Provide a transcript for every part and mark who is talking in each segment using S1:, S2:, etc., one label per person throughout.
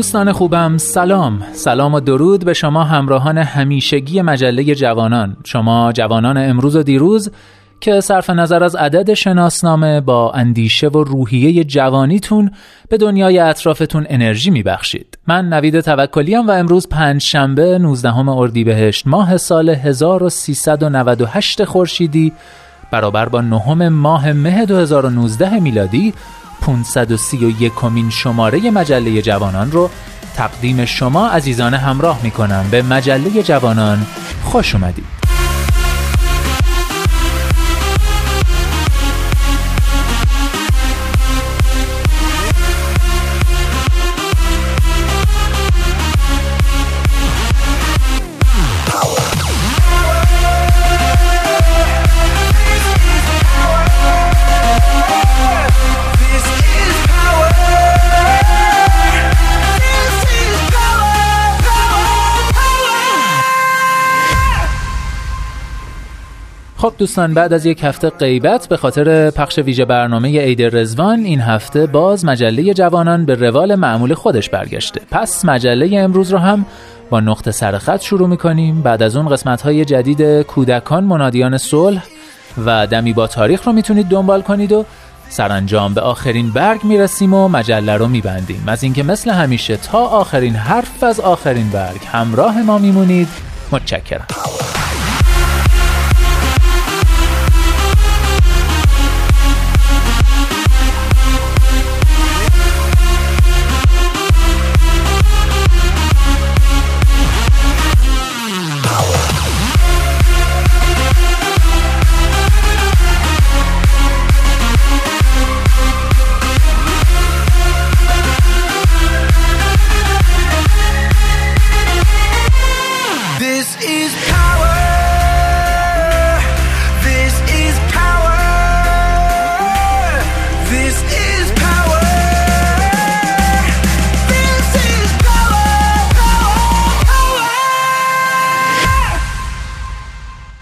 S1: دوستان خوبم سلام. سلام و درود به شما همراهان همیشگی مجله جوانان. شما جوانان امروز و دیروز که صرف نظر از عدد شناسنامه با اندیشه و روحیه جوانیتون به دنیای اطرافتون انرژی میبخشید. من نوید توکلیم و امروز پنج شنبه 19 اردیبهشت ماه سال 1398 خورشیدی برابر با نهم ماه مه 2019 میلادی 531 کمین شماره مجله جوانان رو تقدیم شما عزیزان همراه می کنم به مجله جوانان خوش اومدید. خب دوستان بعد از یک هفته غیبت به خاطر پخش ویژه برنامه عید رزوان این هفته باز مجله جوانان به روال معمول خودش برگشته. پس مجله امروز رو هم با نقطه سرخط شروع می‌کنیم. بعد از اون قسمت های جدید کودکان منادیان صلح و دمی با تاریخ رو می‌تونید دنبال کنید و سرانجام به آخرین برگ می‌رسیم و مجله رو میبندیم. از اینکه مثل همیشه تا آخرین حرف از آخرین برگ همراه ما میمونید. متشکرم.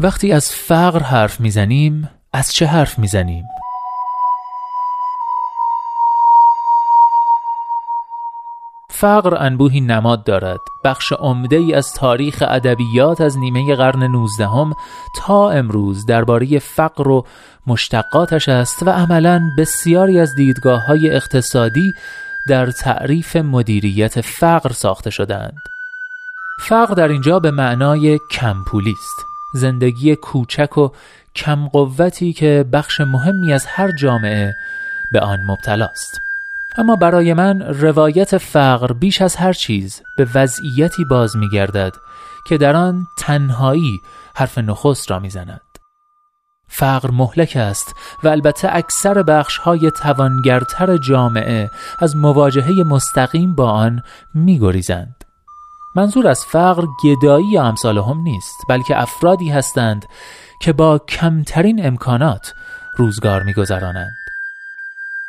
S1: وقتی از فقر حرف می‌زنیم از چه حرف می‌زنیم؟ فقر انبوهی نماد دارد. بخش عمده ای از تاریخ ادبیات از نیمه قرن نوزدهم تا امروز درباره فقر و مشتقاتش است و عملا بسیاری از دیدگاه های اقتصادی در تعریف مدیریت فقر ساخته شدند فقر در اینجا به معنای کمپولی است. زندگی کوچک و کم قوتی که بخش مهمی از هر جامعه به آن مبتلاست اما برای من روایت فقر بیش از هر چیز به وضعیتی باز می گردد که در آن تنهایی حرف نخست را می‌زند. فقر مهلک است و البته اکثر بخش های توانگرتر جامعه از مواجهه مستقیم با آن می گریزند. منظور از فقر گدایی یا امثال هم نیست بلکه افرادی هستند که با کمترین امکانات روزگار میگذرانند.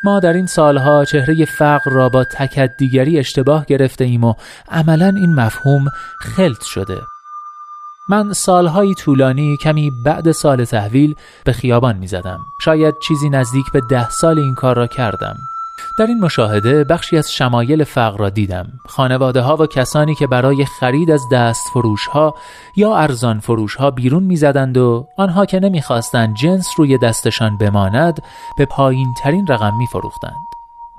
S1: ما در این سالها چهره فقر را با تکدیگری اشتباه گرفته ایم و عملا این مفهوم خلط شده من سالهایی طولانی کمی بعد سال تحویل به خیابان می زدم. شاید چیزی نزدیک به ده سال این کار را کردم در این مشاهده بخشی از شمایل فقر را دیدم. خانواده ها و کسانی که برای خرید از دست فروش ها یا ارزان فروش ها بیرون می‌زدند و آنها که نمی‌خواستند جنس روی دستشان بماند به پایین ترین رقم میفروختند.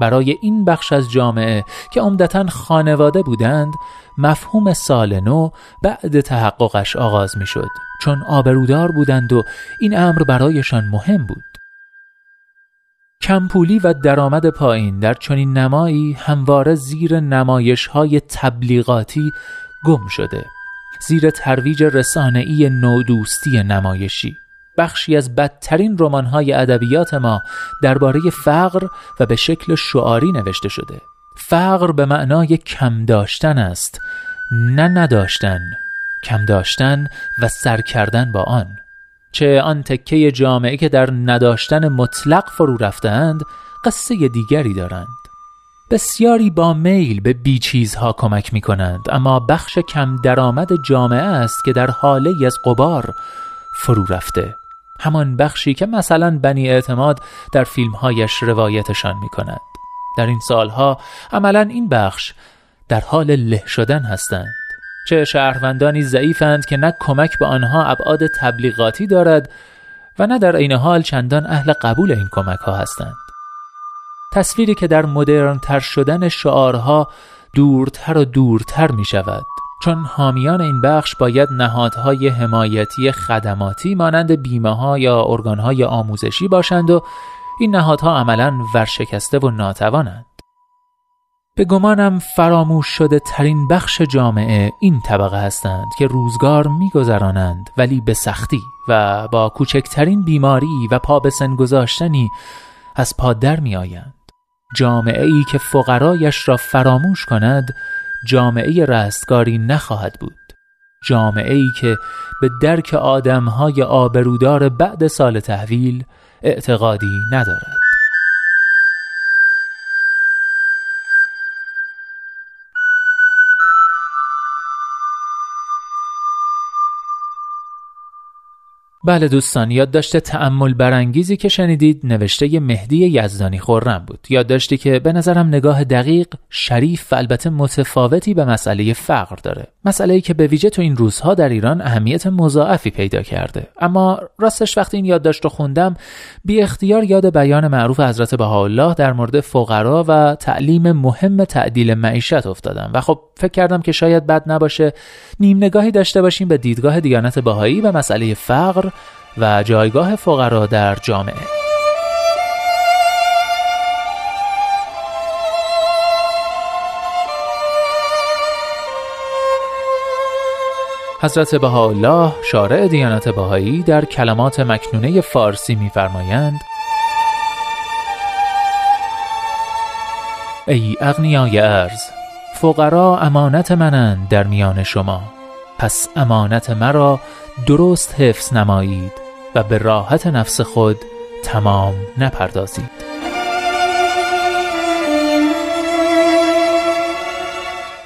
S1: برای این بخش از جامعه که عمدتا خانواده بودند مفهوم سال نو بعد تحققش آغاز می‌شد. چون آبرودار بودند و این امر برایشان مهم بود. کمپولی و درآمد پایین. در چنین نمایی همواره زیر نمایش های تبلیغاتی گم شده. زیر ترویج رسانه‌ای نودوستی نمایشی. بخشی از بدترین رمان‌های ادبیات ما درباره فقر و به شکل شعاری نوشته شده. فقر به معنای کم داشتن است نه نداشتن کم داشتن و سر کردن با آن. چه آن تکه جامعه که در نداشتن مطلق فرو رفتند قصه دیگری دارند. بسیاری با میل به بی چیزها کمک می کنند اما بخش کم درآمد جامعه است که در حاله از قبار فرو رفته. همان بخشی که مثلا بنی اعتماد در فیلمهایش روایتشان می کند در این سالها عملا این بخش در حال له شدن هستند. چه شهروندانی ضعیفند که نه کمک به آنها ابعاد تبلیغاتی دارد و نه در عین حال چندان اهل قبول این کمک ها هستند. تصویری که در مدرن تر شدن شعارها دورتر و دورتر می شود چون حامیان این بخش باید نهادهای حمایتی خدماتی مانند بیمه ها یا ارگان های آموزشی باشند و این نهادها عملا ورشکسته و ناتوانند. به گمانم فراموش شده ترین بخش جامعه این طبقه هستند که روزگار میگذرانند ولی به سختی و با کوچکترین بیماری و پا به سن گذاشتنی از پادر می آیند. جامعه ای که فقرایش را فراموش کند جامعه رستگاری نخواهد بود جامعه ای که به درک آدمهای آبرودار بعد سال تحویل اعتقادی ندارد بله دوستان یادداشت تأمل برانگیزی که شنیدید نوشته مهدی یزدانی خورم بود. یادداشتی که به نظرم نگاه دقیق شریف و البته متفاوتی به مسئله فقر داره. مسئله که به ویژه تو این روزها در ایران اهمیت مضاعفی پیدا کرده. اما راستش وقتی این یادداشت رو خوندم بی اختیار یاد بیان معروف حضرت بهاءالله در مورد فقرا و تعلیم مهم تعدیل معیشت افتادم. و خب فکر کردم که شاید بد نباشه. نیم نگاهی داشته باشیم به دیدگاه دیانت بهایی و مسئله فقر و جایگاه فقرا در جامعه. حضرت بهاءالله شارع دیانت بهایی در کلمات مکنونه فارسی می‌فرمایند ای اغنیای ارز فقرا امانت منند در میان شما پس امانت مرا درست حفظ نمایید. و به راحت نفس خود تمام نپردازید.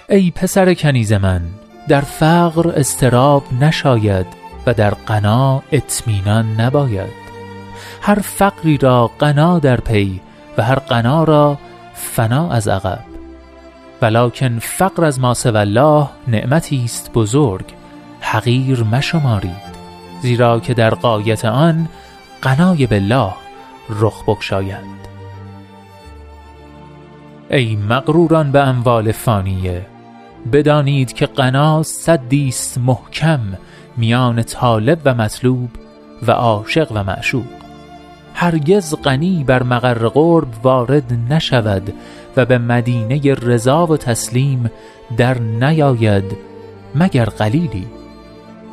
S1: ای پسر کنیز من در فقر استراب نشاید و در قنا اطمینان نباید. هر فقری را قنا در پی و هر قنا را فنا از عقب. ولکن فقر از ما الله نعمتی است بزرگ حقیر مشمارید. زیرا که در قایت آن قنای بالله رخ بگشاید ای مغروران به اموال فانیه بدانید که قنا صدیست محکم میان طالب و مطلوب و عاشق و معشوق. هرگز غنی بر مقر قرب وارد نشود و به مدینه رضا و تسلیم در نیاید مگر قلیلی.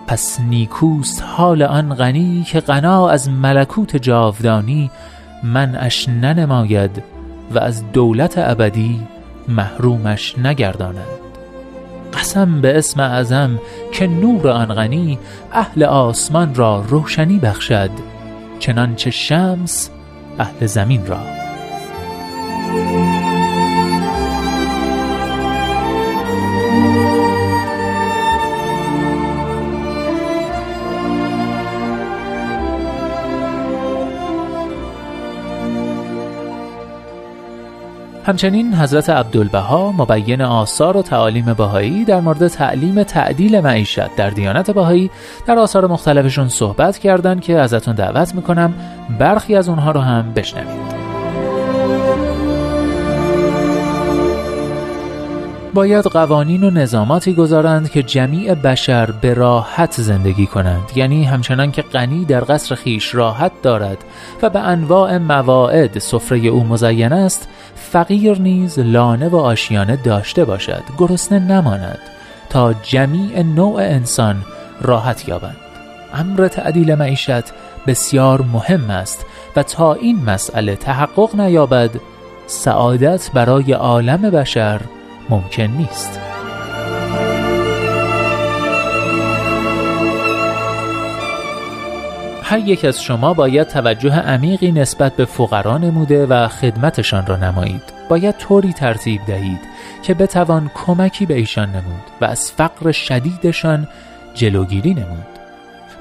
S1: پس نیکوست حال آن غنی که غنا از ملکوت جاودانی منعش ننماید و از دولت ابدی محرومش نگرداند. قسم به اسم اعظم که نور آن غنی اهل آسمان را روشنی بخشد چنانچه شمس اهل زمین را. همچنین حضرت عبدالبها مبین آثار و تعالیم بهایی در مورد تعلیم تعدیل معیشت در دیانت بهایی در آثار مختلفشون صحبت کردند که ازتون دعوت می‌کنم برخی از اونها رو هم بشنوید. باید قوانین و نظاماتی گذارند که جمیع بشر به راحت زندگی کنند. یعنی همچنان که غنی در قصر خیش راحت دارد و به انواع مواعد سفره او مزین است فقیر نیز لانه و آشیانه داشته باشد گرسنه نماند تا جمیع نوع انسان راحت یابند. امر تعدیل معیشت بسیار مهم است و تا این مسئله تحقق نیابد سعادت برای عالم بشر ممکن نیست. هر یک از شما باید توجه عمیقی نسبت به فقرا نموده و خدمتشان را نمایید. باید طوری ترتیب دهید که بتوان کمکی به ایشان نمود و از فقر شدیدشان جلوگیری نمود.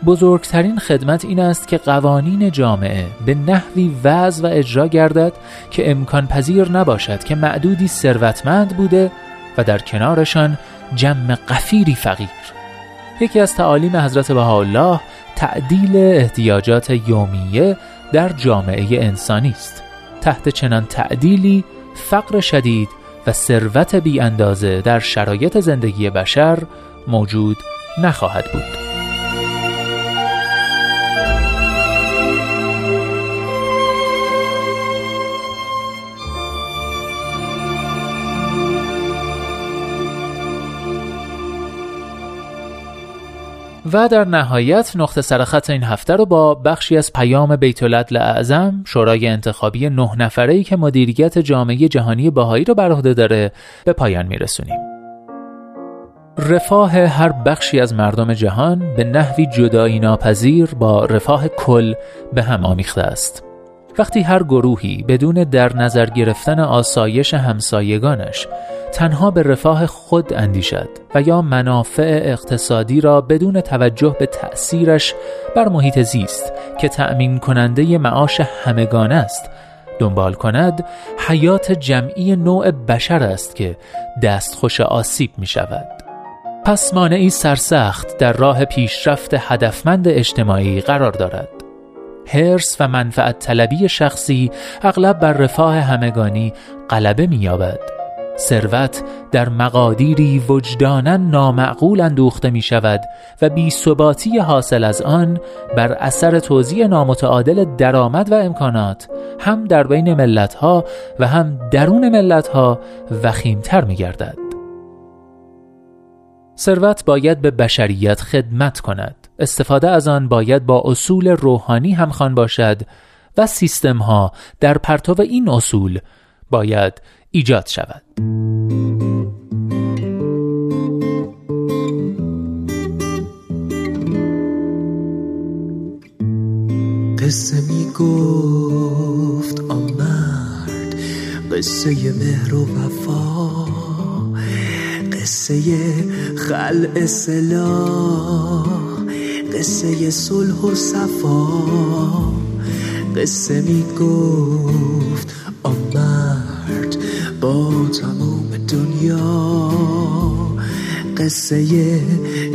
S1: بزرگترین خدمت این است که قوانین جامعه به نحوی وضع و اجرا گردد که امکان پذیر نباشد که معدودی ثروتمند بوده و در کنارشان جمع قفیری فقیر. یکی از تعالیم حضرت بهاءالله تعدیل احتیاجات یومیه در جامعه انسانی است. تحت چنان تعدیلی فقر شدید و ثروت بی اندازه در شرایط زندگی بشر موجود نخواهد بود. و در نهایت نقطه سرخط این هفته رو با بخشی از پیام بیت اعظم شورای انتخابی نه نفره ای که مدیریت جامعه جهانی باهایی رو بر عهده داره به پایان میرسونیم. رفاه هر بخشی از مردم جهان به نحوی جدایی ناپذیر با رفاه کل به هم آمیخته است. وقتی هر گروهی بدون در نظر گرفتن آسایش همسایگانش تنها به رفاه خود اندیشد و یا منافع اقتصادی را بدون توجه به تأثیرش بر محیط زیست که تأمین کننده معاش همگان است دنبال کند حیات جمعی نوع بشر است که دستخوش آسیب می شود پس مانعی سرسخت در راه پیشرفت هدفمند اجتماعی قرار دارد. هرس و منفعت طلبی شخصی اغلب بر رفاه همگانی غلبه می‌یابد ثروت در مقادیری وجدانا نامعقول اندوخته می شود و بی ثباتی حاصل از آن بر اثر توزیع نامتعادل درآمد و امکانات هم در بین ملت ها و هم درون ملت ها وخیمتر می گردد. ثروت باید به بشریت خدمت کند استفاده از آن باید با اصول روحانی همخوان باشد و سیستم ها در پرتو این اصول باید ایجاد شود.
S2: قصه می گفت آمرد قصه مهر و وفا قصه خلع سلاح. قصه صلح و صفا. قصه می گفت آن مرد با تمام دنیا. قصه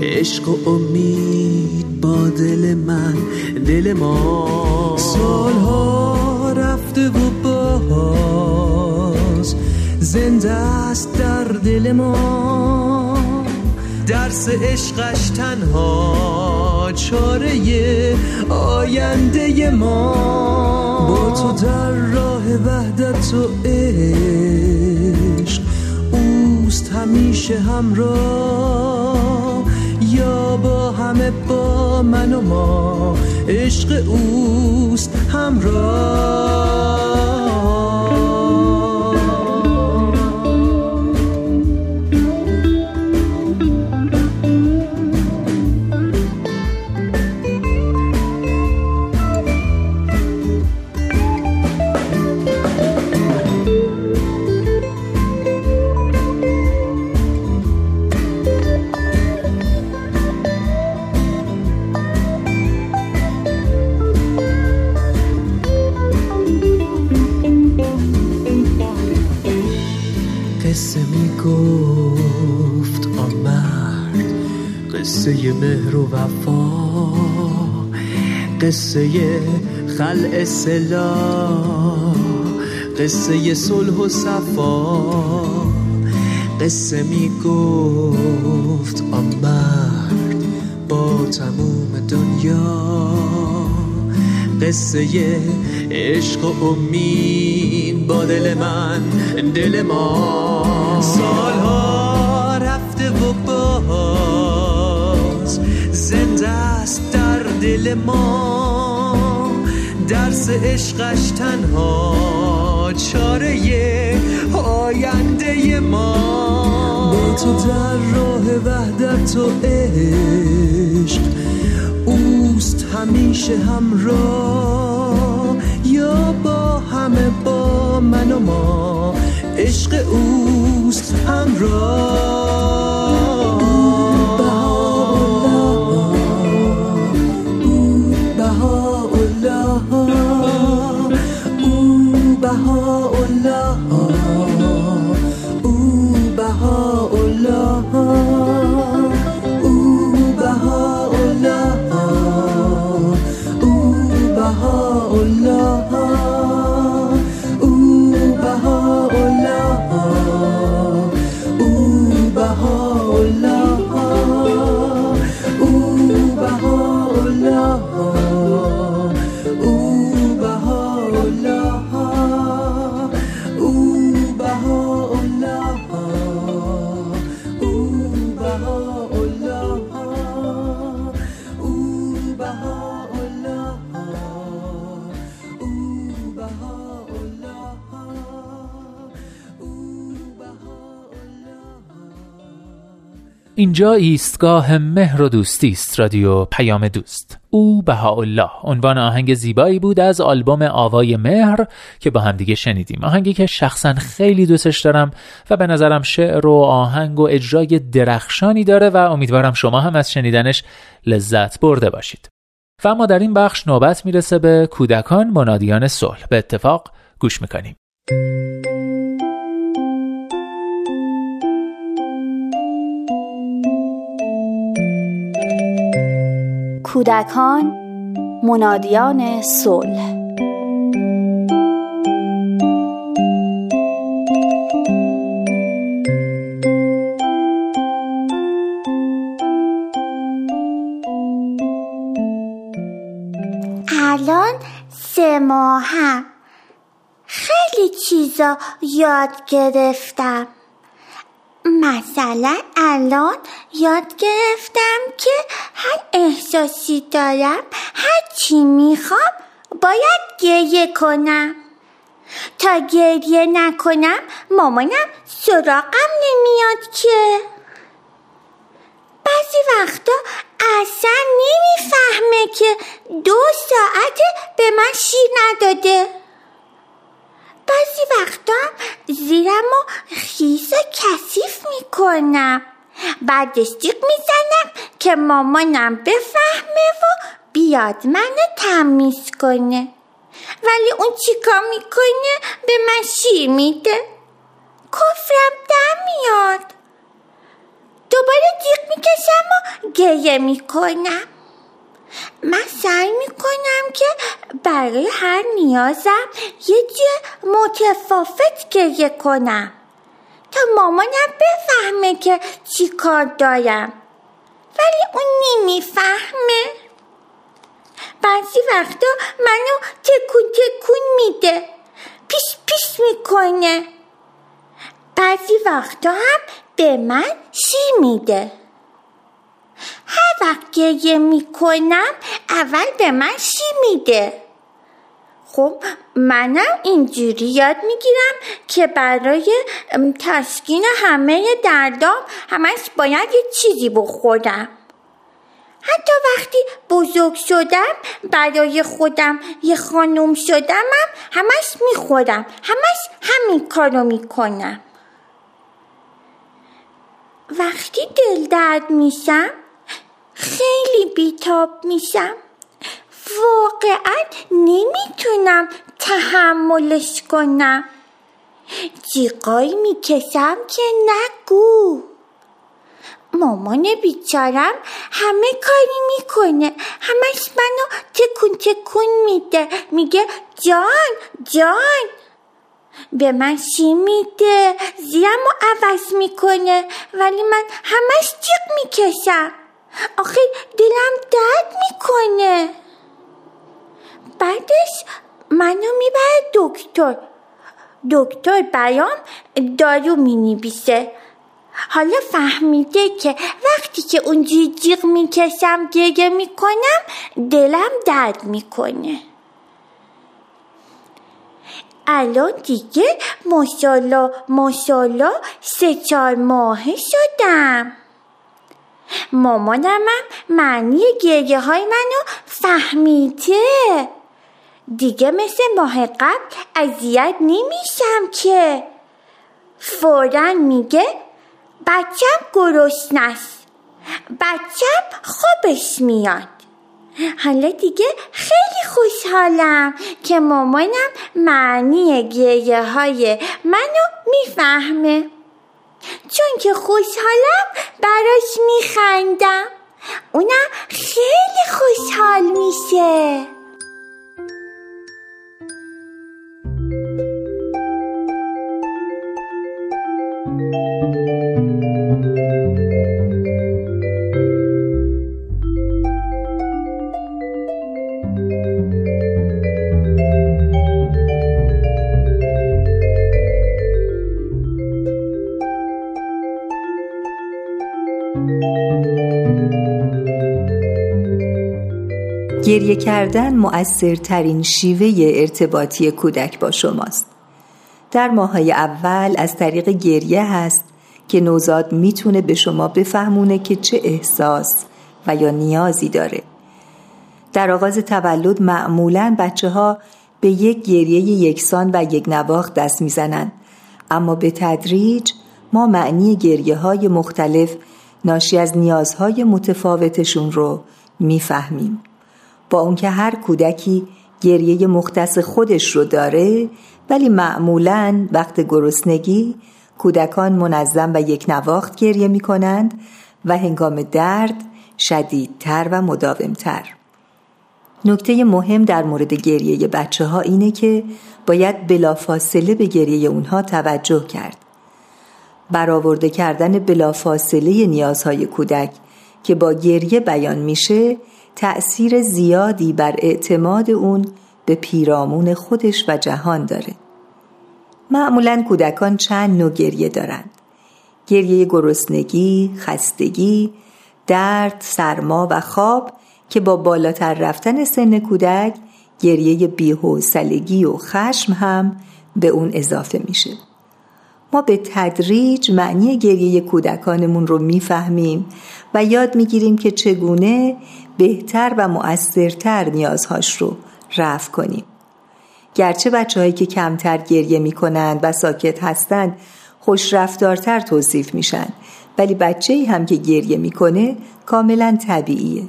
S2: عشق و امید با دل من دل ما. سالها رفته و باز زنده است در دل ما. درس عشقش تنها چاره آینده ما. با تو در راه وحدت و عشق اوست همیشه همراه. یا با همه با من و ما عشق اوست همراه. قصه مهر و وفا قصه خلع سلاح قصه صلح و صفا. قصه می گفت آن با تموم دنیا. قصه عشق و امید با دل من دل ما. سالها رفته و باز دل ما درس عشقش تنها چاره آینده ما. با تو در راه وحدت و عشق اوست همیشه همراه. یا با همه با من و ما عشق اوست همراه.
S1: اینجا ایستگاه مهر و دوستی است رادیو پیام دوست. او بهاءالله. عنوان آهنگ زیبایی بود از آلبوم آوای مهر که با همدیگه شنیدیم. آهنگی که شخصا خیلی دوستش دارم و به نظرم شعر و آهنگ و اجرای درخشانی داره و امیدوارم شما هم از شنیدنش لذت برده باشید. و اما در این بخش نوبت می‌رسه به کودکان منادیان صلح. به اتفاق گوش می‌کنیم.
S3: کودکان منادیان صلح.
S4: الان سه ماهم خیلی چیزا یاد گرفتم. مثلا الان یاد گرفتم که هر احساسی دارم هر چی می‌خوام باید گریه کنم. تا گریه نکنم مامانم سراغم نمیاد که. بعضی وقتا اصلا نمی‌فهمه که دو ساعته به من شیر نداده. بعضی وقتا زیرم و خیس کثیف می‌کنم. بعد استیق می‌زنم که مامانم بفهمه و بیاد منو تمیز کنه. ولی اون چیکار می‌کنه؟ به من شیر میده. کفرم در میاد. دوباره جیغ می‌کشم و گریه می‌کنم. من سعی می‌کنم که برای هر نیازم یه جه متفاوت گریه کنم تا مامانم بفهمه که چی کار دارم. ولی اون نمی‌فهمه. بعضی وقتا منو تکون تکون میده. پیش پیش می‌کنه. بعضی وقتا هم به من شی میده. هر وقت گریه می‌کنم اول به من شی میده؟ خب منم اینجوری یاد می‌گیرم که برای تسکین همه دردام همش باید یه چیزی بخورم. حتی وقتی بزرگ شدم برای خودم یه خانم شدمم همش می‌خورم همش همین کارو می‌کنم. وقتی دل درد میشم خیلی بیتاب میشم. واقعا نمی‌تونم تحملش کنم. جیقایی می‌کشم که نگو. مامان بیچارم همه کاری می‌کنه. همش منو تکون تکون میده. میگه جان جان. به من شی میده؟ زیرم رو عوض می‌کنه. ولی من همش جیغ می‌کشم. آخه دلم درد می‌کنه. بعدش منو می‌بره دکتر. دکتر بیام دارو مینیبیسه حالا فهمیده که وقتی که اونجوری جیغ می‌کشم گریه می‌کنم دلم درد می‌کنه. الان دیگه ماشالله ماشالله سه چهار ماهه شدم. مامانم معنی گریه های منو فهمیده. دیگه مثل ماه قبل اذیت نمیشم که. فورا میگه بچم گرسنه بچم خوبش میاد. حالا دیگه خیلی خوشحالم که مامانم معنی گریه های منو می‌فهمه. چون که خوشحالم براش میخندم. اونم خیلی خوشحال میشه.
S5: گریه کردن مؤثرترین شیوه ارتباطی کودک با شماست. در ماهای اول از طریق گریه هست که نوزاد می‌تونه به شما بفهمونه که چه احساس و یا نیازی داره. در آغاز تولد معمولا بچه ها به یک گریه یکسان و یک نواخت دست می‌زنند اما به تدریج ما معنی گریه های مختلف ناشی از نیازهای متفاوتشون رو می‌فهمیم. با اونکه هر کودکی گریه مختص خودش رو داره ولی معمولا وقت گرسنگی کودکان منظم و یک نواخت گریه می کنند و هنگام درد شدیدتر و مداومتر. نکته مهم در مورد گریه بچه ها اینه که باید بلافاصله به گریه اونها توجه کرد. برآورده کردن بلافاصله نیازهای کودک که با گریه بیان میشه تأثیر زیادی بر اعتماد اون به پیرامون خودش و جهان داره. معمولا کودکان چند نوع گریه دارند. گریه گرسنگی، خستگی، درد، سرما و خواب که با بالاتر رفتن سن کودک گریه بیحوصلگی و خشم هم به اون اضافه میشه. ما به تدریج معنی گریه کودکانمون رو می‌فهمیم و یاد می‌گیریم که چگونه بهتر و مؤثرتر نیازهاش رو رفع کنیم. گرچه بچه هایی که کمتر گریه می کنند و ساکت هستند خوش رفتارتر توصیف میشن. ولی بچه ای هم که گریه می‌کنه کاملا طبیعیه.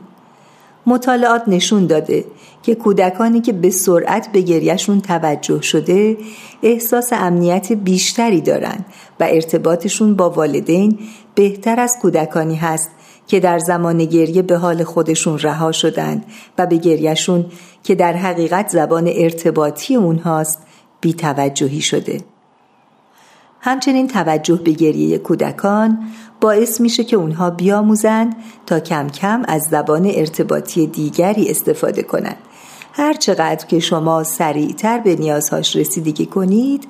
S5: مطالعات نشون داده که کودکانی که به سرعت به گریهشون توجه شده احساس امنیت بیشتری دارن و ارتباطشون با والدین بهتر از کودکانی هست که در زمان گریه به حال خودشون رها شدند و به گریهشون که در حقیقت زبان ارتباطی اونهاست بیتوجهی شده. همچنین توجه به گریه کودکان باعث میشه که اونها بیاموزند تا کم کم از زبان ارتباطی دیگری استفاده کنند. هر چقدر که شما سریعتر به نیازهاش رسیدگی کنید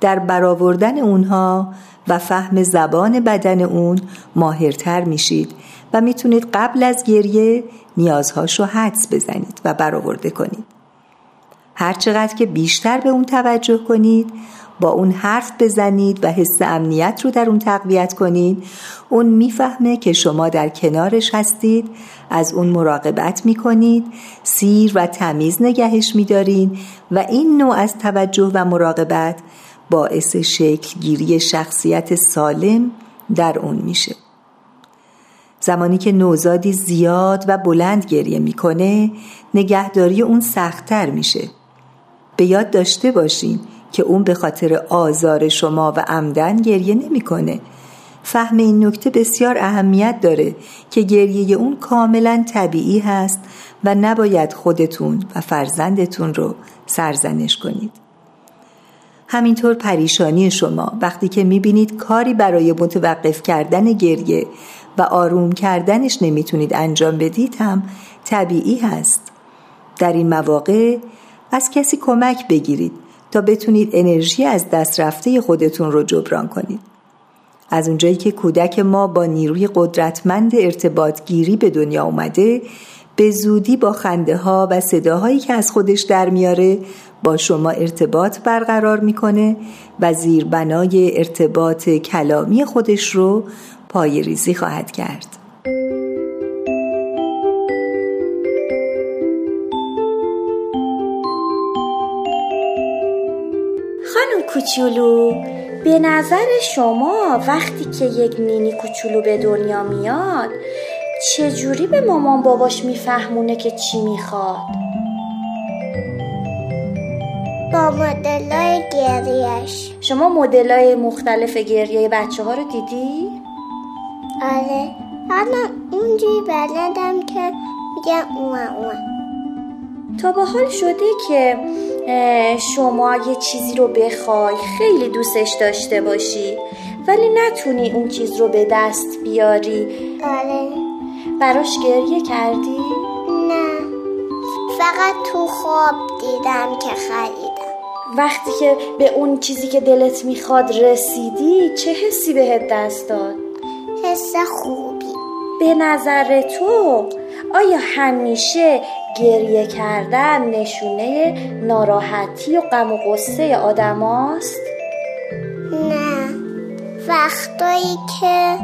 S5: در برآوردن اونها و فهم زبان بدن اون ماهرتر میشید و می‌تونید قبل از گریه نیازهاش رو حدس بزنید و برآورده کنید. هرچقدر که بیشتر به اون توجه کنید با اون حرف بزنید و حس امنیت رو در اون تقویت کنید اون می‌فهمه که شما در کنارش هستید از اون مراقبت می‌کنید سیر و تمیز نگهش میدارین و این نوع از توجه و مراقبت باعث شکل گیری شخصیت سالم در اون میشه زمانی که نوزادی زیاد و بلند گریه می‌کنه نگهداری اون سختتر میشه به یاد داشته باشین که اون به خاطر آزار شما و عمدن گریه نمی‌کنه. فهم این نکته بسیار اهمیت داره که گریه اون کاملا طبیعی هست و نباید خودتون و فرزندتون رو سرزنش کنید. همینطور پریشانی شما وقتی که می‌بینید کاری برای متوقف کردن گریه و آروم کردنش نمی‌تونید انجام بدید هم طبیعی هست. در این مواقع از کسی کمک بگیرید تا بتونید انرژی از دست رفته خودتون رو جبران کنید. از اونجایی که کودک ما با نیروی قدرتمند ارتباط گیری به دنیا اومده به زودی با خنده ها و صداهایی که از خودش در میاره با شما ارتباط برقرار می‌کنه و زیربنای ارتباط کلامی خودش رو پای ریزی خواهد کرد.
S4: کوچولو به نظر شما وقتی که یک نینی کوچولو به دنیا میاد چجوری به مامان باباش میفهمونه که چی می‌خواد؟
S6: با مدلای گریهش
S4: شما مدلای مختلف گریه بچه ها رو دیدی؟
S6: آره. حالا اونجوری بلدم که میگم اوه اوه.
S4: تا به حال شده که شما یه چیزی رو بخوای خیلی دوستش داشته باشی ولی نتونی اون چیز رو به دست بیاری.
S6: آره.
S4: براش گریه کردی؟
S6: نه. فقط تو خواب دیدم که خریدم
S4: وقتی که به اون چیزی که دلت می‌خواد رسیدی چه حسی بهت دست داد؟
S6: حس خوبی
S4: به نظر تو آیا همیشه گریه کردن نشونه ناراحتی و غم و غصه آدماست؟
S6: نه وقتایی که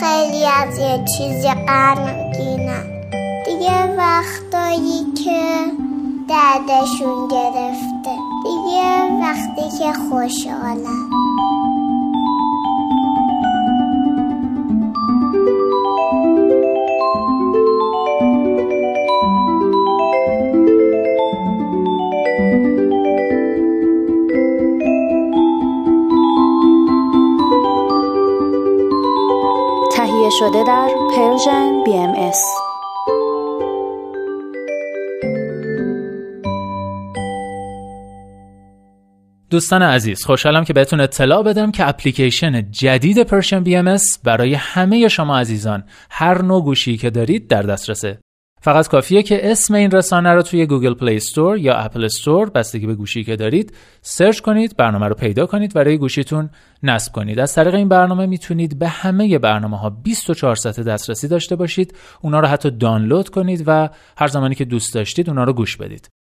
S6: خیلی از یه چیزی غمگینم دیگه وقتایی که دردشون گرفته دیگه وقتی که خوشحالم
S3: شده در Persian BMS.
S1: دوستان عزیز خوشحالم که بهتون اطلاع بدم که اپلیکیشن جدید Persian BM برای همه شما عزیزان هر نوع گوشی که دارید در دسترسه. فقط کافیه که اسم این رسانه رو توی Google Play Store یا Apple Store بستگی به گوشی که دارید سرچ کنید برنامه رو پیدا کنید و روی گوشیتون نصب کنید. از طریق این برنامه می‌تونید به همه برنامه ها 24 ساعت دسترسی داشته باشید اونا رو حتی دانلود کنید و هر زمانی که دوست داشتید اونا رو گوش بدید.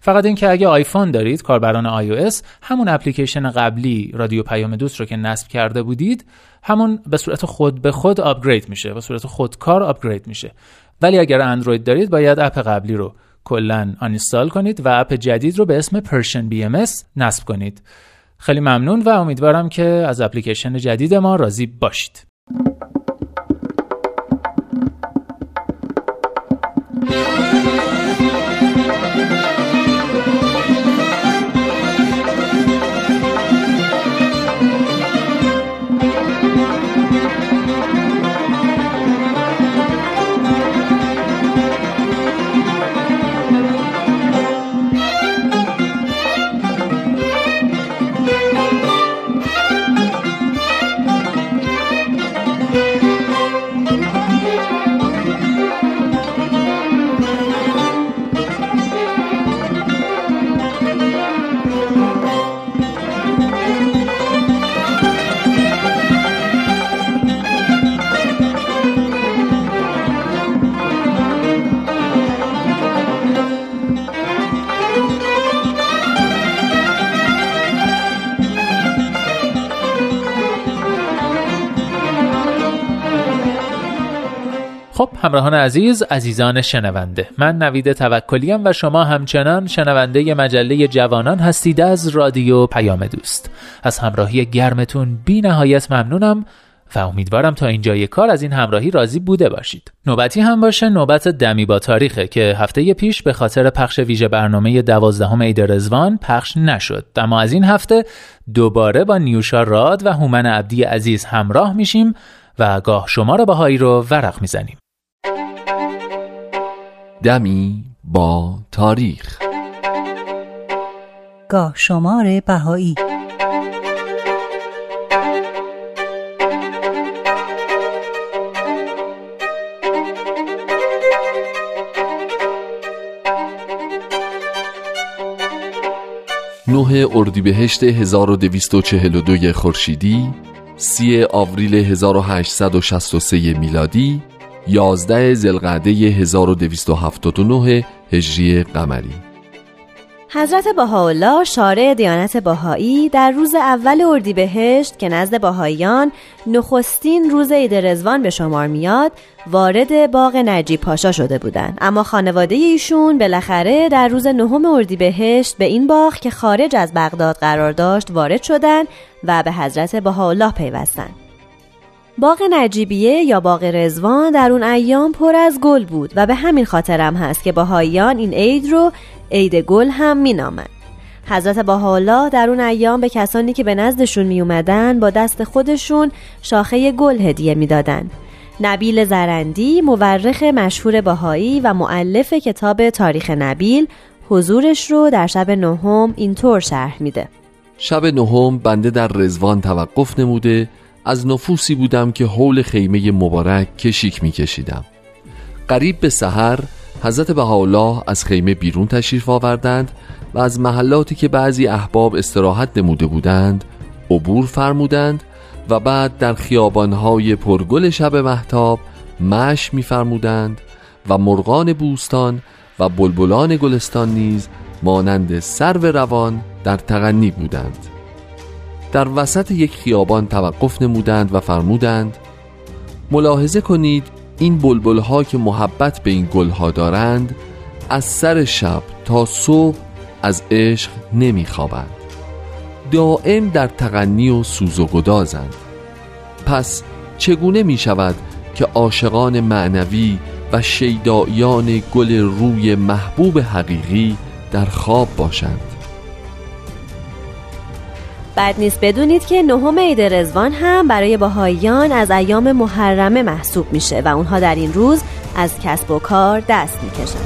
S1: فقط اینکه اگه آیفون دارید کاربران iOS همون اپلیکیشن قبلی رادیو پیام دوست رو که نصب کرده بودید همون به صورت خود به خود آپگرید میشه به صورت خودکار آپگرید میشه. ولی اگر اندروید دارید باید اپ قبلی رو کلا آنستال کنید و اپ جدید رو به اسم پرشن BMS نصب کنید. خیلی ممنون و امیدوارم که از اپلیکیشن جدید ما راضی باشید. همراهان عزیز عزیزان شنونده. من نوید توکلیم و شما همچنان شنونده مجله جوانان هستید از رادیو پیام دوست. از همراهی گرمتون بی نهایت ممنونم و امیدوارم تا اینجای کار از این همراهی راضی بوده باشید. نوبتی هم باشه نوبت دمی با تاریخه که هفته پیش به خاطر پخش ویژه برنامه دوازدهم عید رزوان پخش نشد. اما از این هفته دوباره با نیوشا راد و هومن عبدی عزیز همراه میشیم و گاه شمار بهایی رو ورق می‌زنیم.
S7: دمی با تاریخ.
S5: گاه شمار بهایی.
S7: نه اردیبهشت 1242 خورشیدی سی آوریل 1863 میلادی 11 زلقعده 1279 هجری قمری.
S8: حضرت بهاءالله شارع دیانت بهایی در روز اول اردیبهشت که نزد بهاییان نخستین روز عید رزوان به شمار میاد وارد باغ نجیب پاشا شده بودند. اما خانواده ایشون بالاخره در روز نهم اردیبهشت به این باغ که خارج از بغداد قرار داشت وارد شدند و به حضرت بهاءالله پیوستند. باغ نجیبیه یا باغ رزوان در اون ایام پر از گل بود و به همین خاطرم هست که باهاییان این عید رو عید گل هم مینامند حضرت باحالا در اون ایام به کسانی که به نزدشون می اومدن با دست خودشون شاخه گل هدیه می‌دادند. نبیل زرندی مورخ مشهور باهایی و معلف کتاب تاریخ نبیل حضورش رو در شب نهم اینطور شرح میده
S7: شب نهم بنده در رزوان توقف نموده از نفوسی بودم که حول خیمه مبارک کشیک میکشیدم. قریب به سحر حضرت بهاءالله از خیمه بیرون تشریف آوردند و از محلاتی که بعضی احباب استراحت نموده بودند عبور فرمودند و بعد در خیابانهای پرگل شب محتاب مش میفرمودند و مرغان بوستان و بلبلان گلستان نیز مانند سرو روان در تغنی بودند. در وسط یک خیابان توقف نمودند و فرمودند ملاحظه کنید این بلبل ها که محبت به این گل ها دارند از سر شب تا صبح از عشق نمیخوابند. دائم در تغنی و سوز و گدازند. پس چگونه می شود که عاشقان معنوی و شیدایان گل روی محبوب حقیقی در خواب باشند؟
S8: بد نیست. بدونید که نهم عید رزوان هم برای باهاییان از ایام محرمه محسوب میشه و اونها در این روز از کسب و کار دست می‌کشن.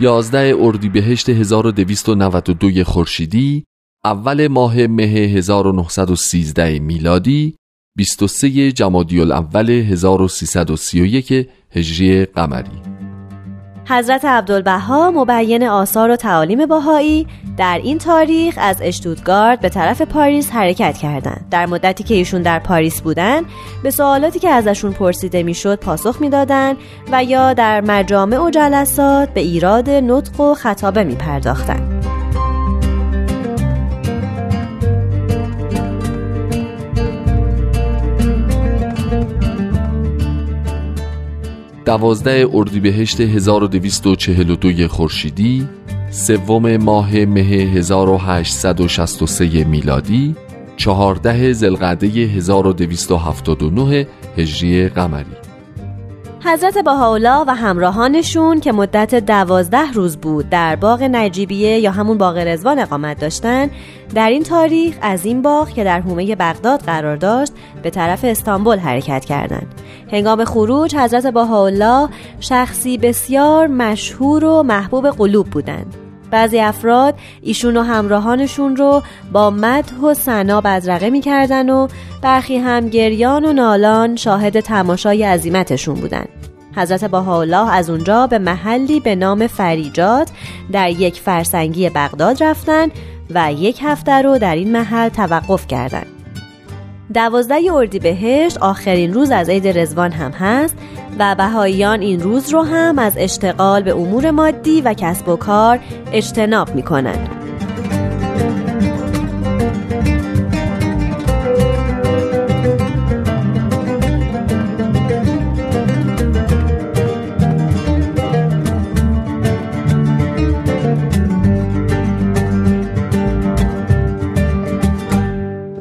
S7: یازده اردیبهشت 1292 خورشیدی اول ماه مه 1913 میلادی 23 جمادی الاول 1331 هجری قمری
S8: حضرت عبدالبها مبین آثار و تعالیم باهایی در این تاریخ از اشتودگارد به طرف پاریس حرکت کردند. در مدتی که ایشون در پاریس بودند، به سوالاتی که ازشون پرسیده می‌شد پاسخ می‌دادند و یا در مجامع و جلسات به ایراد نطق و خطابه می
S7: دوازده اردیبهشت 1242 خورشیدی سوم ماه مه 1863 میلادی چهارده زلقعده 1279 هجری قمری.
S8: حضرت بهاءالله و همراهانشون که مدت دوازده روز بود در باغ نجیبیه یا همون باغ رزوان اقامت داشتن در این تاریخ از این باغ که در حومه بغداد قرار داشت به طرف استانبول حرکت کردند. هنگام خروج حضرت بهاءالله شخصی بسیار مشهور و محبوب قلوب بودند بعضی افراد ایشون و همراهانشون رو با مدح و سنا بزرقه می‌کردن و برخی هم گریان و نالان شاهد تماشای عظیمتشون بودن حضرت بهاءالله از اونجا به محلی به نام فریجات در یک فرسنگی بغداد رفتن و یک هفته رو در این محل توقف کردند. دوازده اردیبهشت آخرین روز از عید رزوان هم هست و بهاییان این روز رو هم از اشتغال به امور مادی و کسب و کار اجتناب می کنند.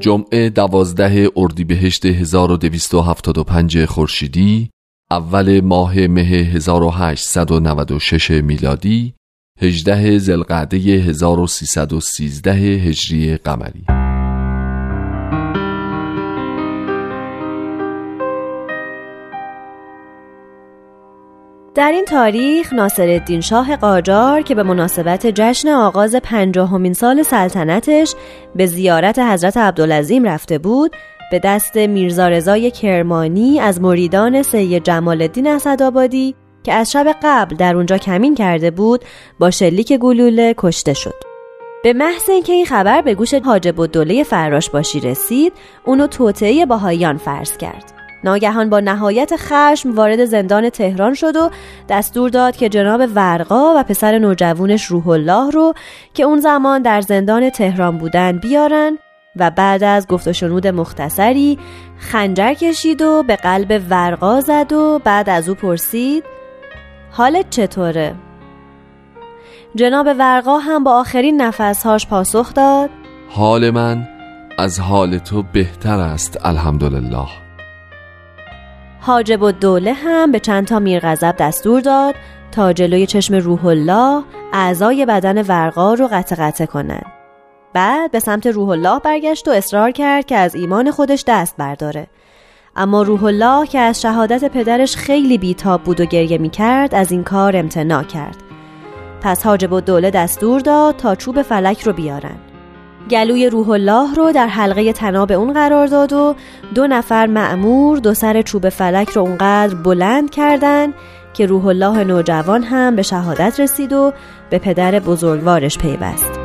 S7: جمعه دوازده اردیبهشت 1275 خورشیدی اول ماه مه 1896 میلادی 18 زلقعده 1313 هجری قمری.
S8: در این تاریخ ناصرالدین شاه قاجار که به مناسبت جشن آغاز پنجاهمین سال سلطنتش به زیارت حضرت عبدالعظیم رفته بود به دست میرزا رضای کرمانی از مریدان سید جمال الدین اسدآبادی که از شب قبل در اونجا کمین کرده بود با شلیک گلوله کشته شد. به محض اینکه این خبر به گوش حاجب و دوله فراش باشی رسید اونو توطعه باهایان فرض کرد. ناگهان با نهایت خشم وارد زندان تهران شد و دستور داد که جناب ورقا و پسر نوجوونش روح الله رو که اون زمان در زندان تهران بودن بیارن و بعد از گفت و مختصری خنجر کشید و به قلب ورقا زد و بعد از او پرسید حالت چطوره؟ جناب ورقا هم با آخرین نفسهاش پاسخ داد
S7: حال من از حال تو بهتر است الحمدلله
S8: حاجب و دوله هم به چند تا میرغضب دستور داد تا جلوی چشم روح الله اعضای بدن ورقا رو قطع قطع کنند. بعد به سمت روح الله برگشت و اصرار کرد که از ایمان خودش دست برداره. اما روح الله که از شهادت پدرش خیلی بیتاب بود و گریه می کرد از این کار امتناع کرد. پس حاجب و دوله دستور داد تا چوب فلک رو بیارن. گلوی روح الله رو در حلقه تناب اون قرار داد و دو نفر معمور دو سر چوب فلک رو اونقدر بلند کردن که روح الله نوجوان هم به شهادت رسید و به پدر بزرگوارش پیوست.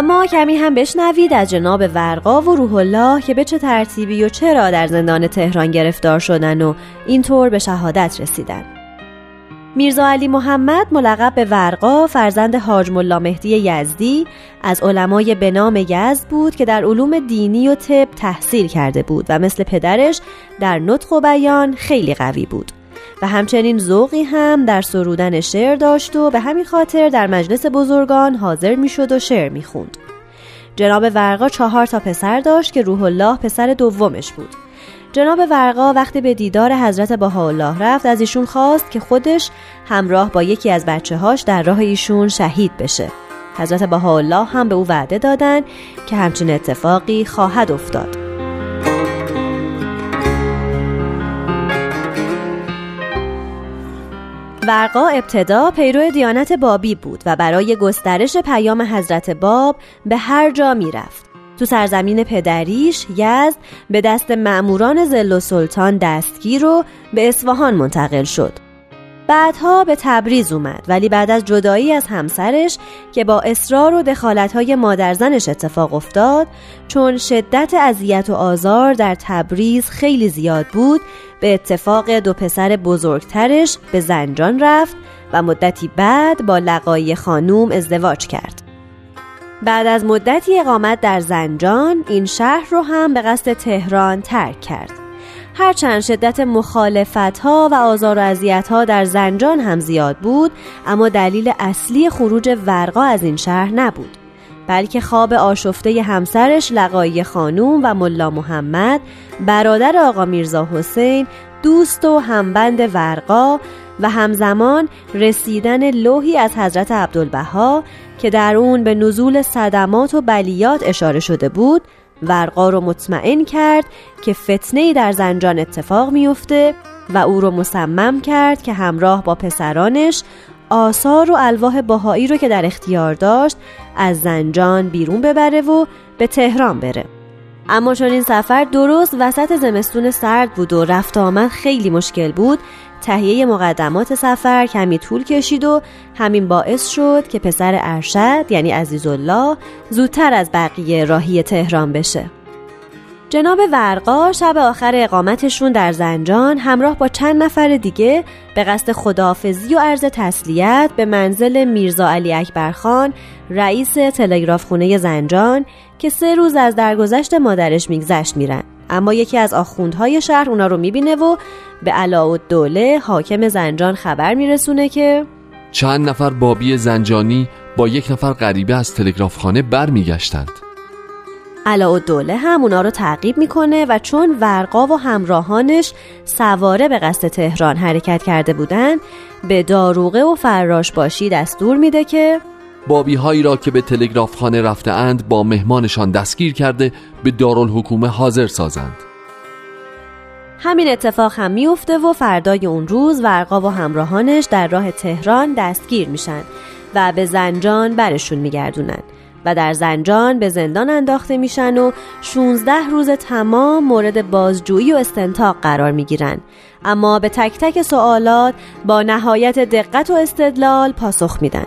S8: اما کمی هم بشنوید از جناب ورقا و روح الله که به چه ترتیبی و چرا در زندان تهران گرفتار شدن و اینطور به شهادت رسیدن. میرزا علی محمد ملقب به ورقا فرزند حاج ملا مهدی یزدی از علمای به نام یزد بود که در علوم دینی و طب تحصیل کرده بود و مثل پدرش در نطق و بیان خیلی قوی بود. و همچنین ذوقی هم در سرودن شعر داشت و به همین خاطر در مجلس بزرگان حاضر می‌شد و شعر می‌خوند. جناب ورقا چهار تا پسر داشت که روح الله پسر دومش بود. جناب ورقا وقتی به دیدار حضرت بهاءالله رفت از ایشون خواست که خودش همراه با یکی از بچه هاش در راه ایشون شهید بشه. حضرت بهاءالله هم به او وعده دادن که همچین اتفاقی خواهد افتاد. ورقا ابتدا پیرو دیانت بابی بود و برای گسترش پیام حضرت باب به هر جا می‌رفت. تو سرزمین پدریش یزد به دست معموران زل و سلطان دستگیر و به اصفهان منتقل شد. بعدها به تبریز اومد ولی بعد از جدایی از همسرش که با اصرار و دخالتهای مادرزنش اتفاق افتاد چون شدت اذیت و آزار در تبریز خیلی زیاد بود به اتفاق دو پسر بزرگترش به زنجان رفت و مدتی بعد با لقایی خانوم ازدواج کرد. بعد از مدتی اقامت در زنجان این شهر رو هم به قصد تهران ترک کرد. هرچند شدت مخالفت ها و آزار و اذیت ها در زنجان هم زیاد بود اما دلیل اصلی خروج ورقا از این شهر نبود. بلکه خواب آشفته همسرش لقایی خانوم و ملا محمد برادر آقا میرزا حسین دوست و همبند ورقا و همزمان رسیدن لوحی از حضرت عبدالبها که در اون به نزول صدمات و بلیات اشاره شده بود ورقا رو مطمئن کرد که فتنه در زنجان اتفاق میفته و او رو مصمم کرد که همراه با پسرانش آثار و الواح باهایی رو که در اختیار داشت از زنجان بیرون ببره و به تهران بره. اما چون این سفر درست وسط زمستون سرد بود و رفت آمد خیلی مشکل بود تهیه مقدمات سفر کمی طول کشید و همین باعث شد که پسر ارشد یعنی عزیزالله زودتر از بقیه راهی تهران بشه. جناب ورقا شب آخر اقامتشون در زنجان همراه با چند نفر دیگه به قصد خداحافظی و عرض تسلیت به منزل میرزا علی اکبرخان رئیس تلگراف خونه زنجان که سه روز از درگذشت مادرش میگذشت میرن. اما یکی از آخوندهای شهر اونا رو می‌بینه و به علاء دوله حاکم زنجان خبر میرسونه که
S7: چند نفر بابی زنجانی با یک نفر غریبه از تلگرافخانه برمیگشتند.
S8: دوله هم اونا رو تعقیب می‌کنه و چون ورقا و همراهانش سواره به قصد تهران حرکت کرده بودن به داروغه و فراش باشی دستور میده که
S7: بابی هایی را که به تلگرافخانه رفته اند با مهمانشان دستگیر کرده به دارالحکومه حاضر سازند.
S8: همین اتفاق هم میفته و فردای اون روز ورقا و همراهانش در راه تهران دستگیر میشن و به زنجان برشون میگردونن و در زنجان به زندان انداخته میشن و 16 روز تمام مورد بازجویی و استنتاق قرار می‌گیرن. اما به تک تک سوالات با نهایت دقت و استدلال پاسخ میدن.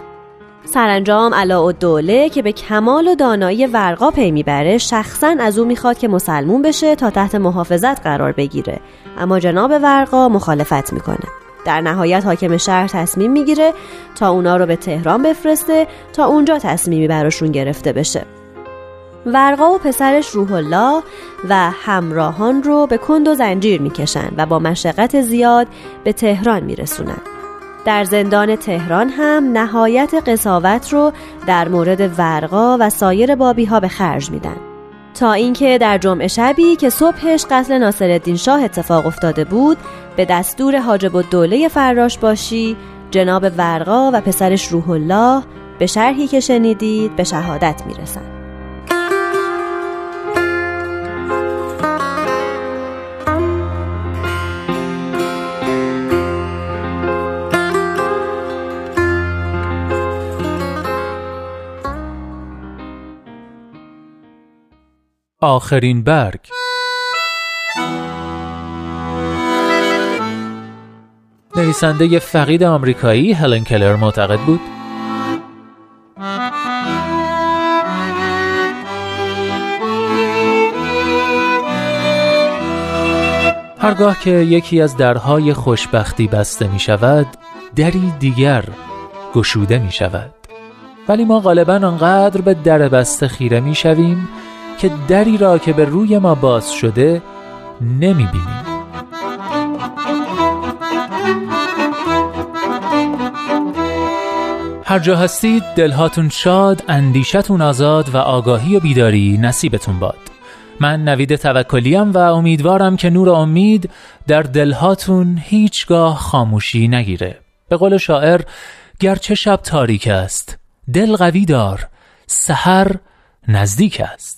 S8: سرانجام علاء دوله که به کمال و دانایی ورقا پی می‌بره شخصا از او می‌خواد که مسلمون بشه تا تحت محافظت قرار بگیره. اما جناب ورقا مخالفت می‌کنه. در نهایت حاکم شهر تصمیم می‌گیره تا اونا رو به تهران بفرسته تا اونجا تصمیمی براشون گرفته بشه. ورقا و پسرش روح الله و همراهان رو به کند و زنجیر می‌کشن و با مشقت زیاد به تهران میرسونن. در زندان تهران هم نهایت قصاوت رو در مورد ورقا و سایر بابی ها به خرج میدن. تا اینکه در جمعه شبی که صبحش قتل ناصرالدین شاه اتفاق افتاده بود به دستور حاجب الدوله فراش باشی جناب ورقا و پسرش روح الله به شرحی که شنیدید به شهادت می‌رسند.
S1: آخرین برگ. نویسنده فقید آمریکایی هلن کلر معتقد بود. هرگاه که یکی از درهای خوشبختی بسته می شود دری دیگر گشوده می شود. ولی ما غالبا آنقدر به در بسته خیره می شویم که دری را که به روی ما باز شده نمی بینیم هر جا هستید دلهاتون شاد اندیشتون آزاد و آگاهی و بیداری نصیبتون باد. من نوید توکلیم و امیدوارم که نور امید در دلهاتون هیچگاه خاموشی نگیره. به قول شاعر گرچه شب تاریک است دل قوی دار سحر نزدیک است.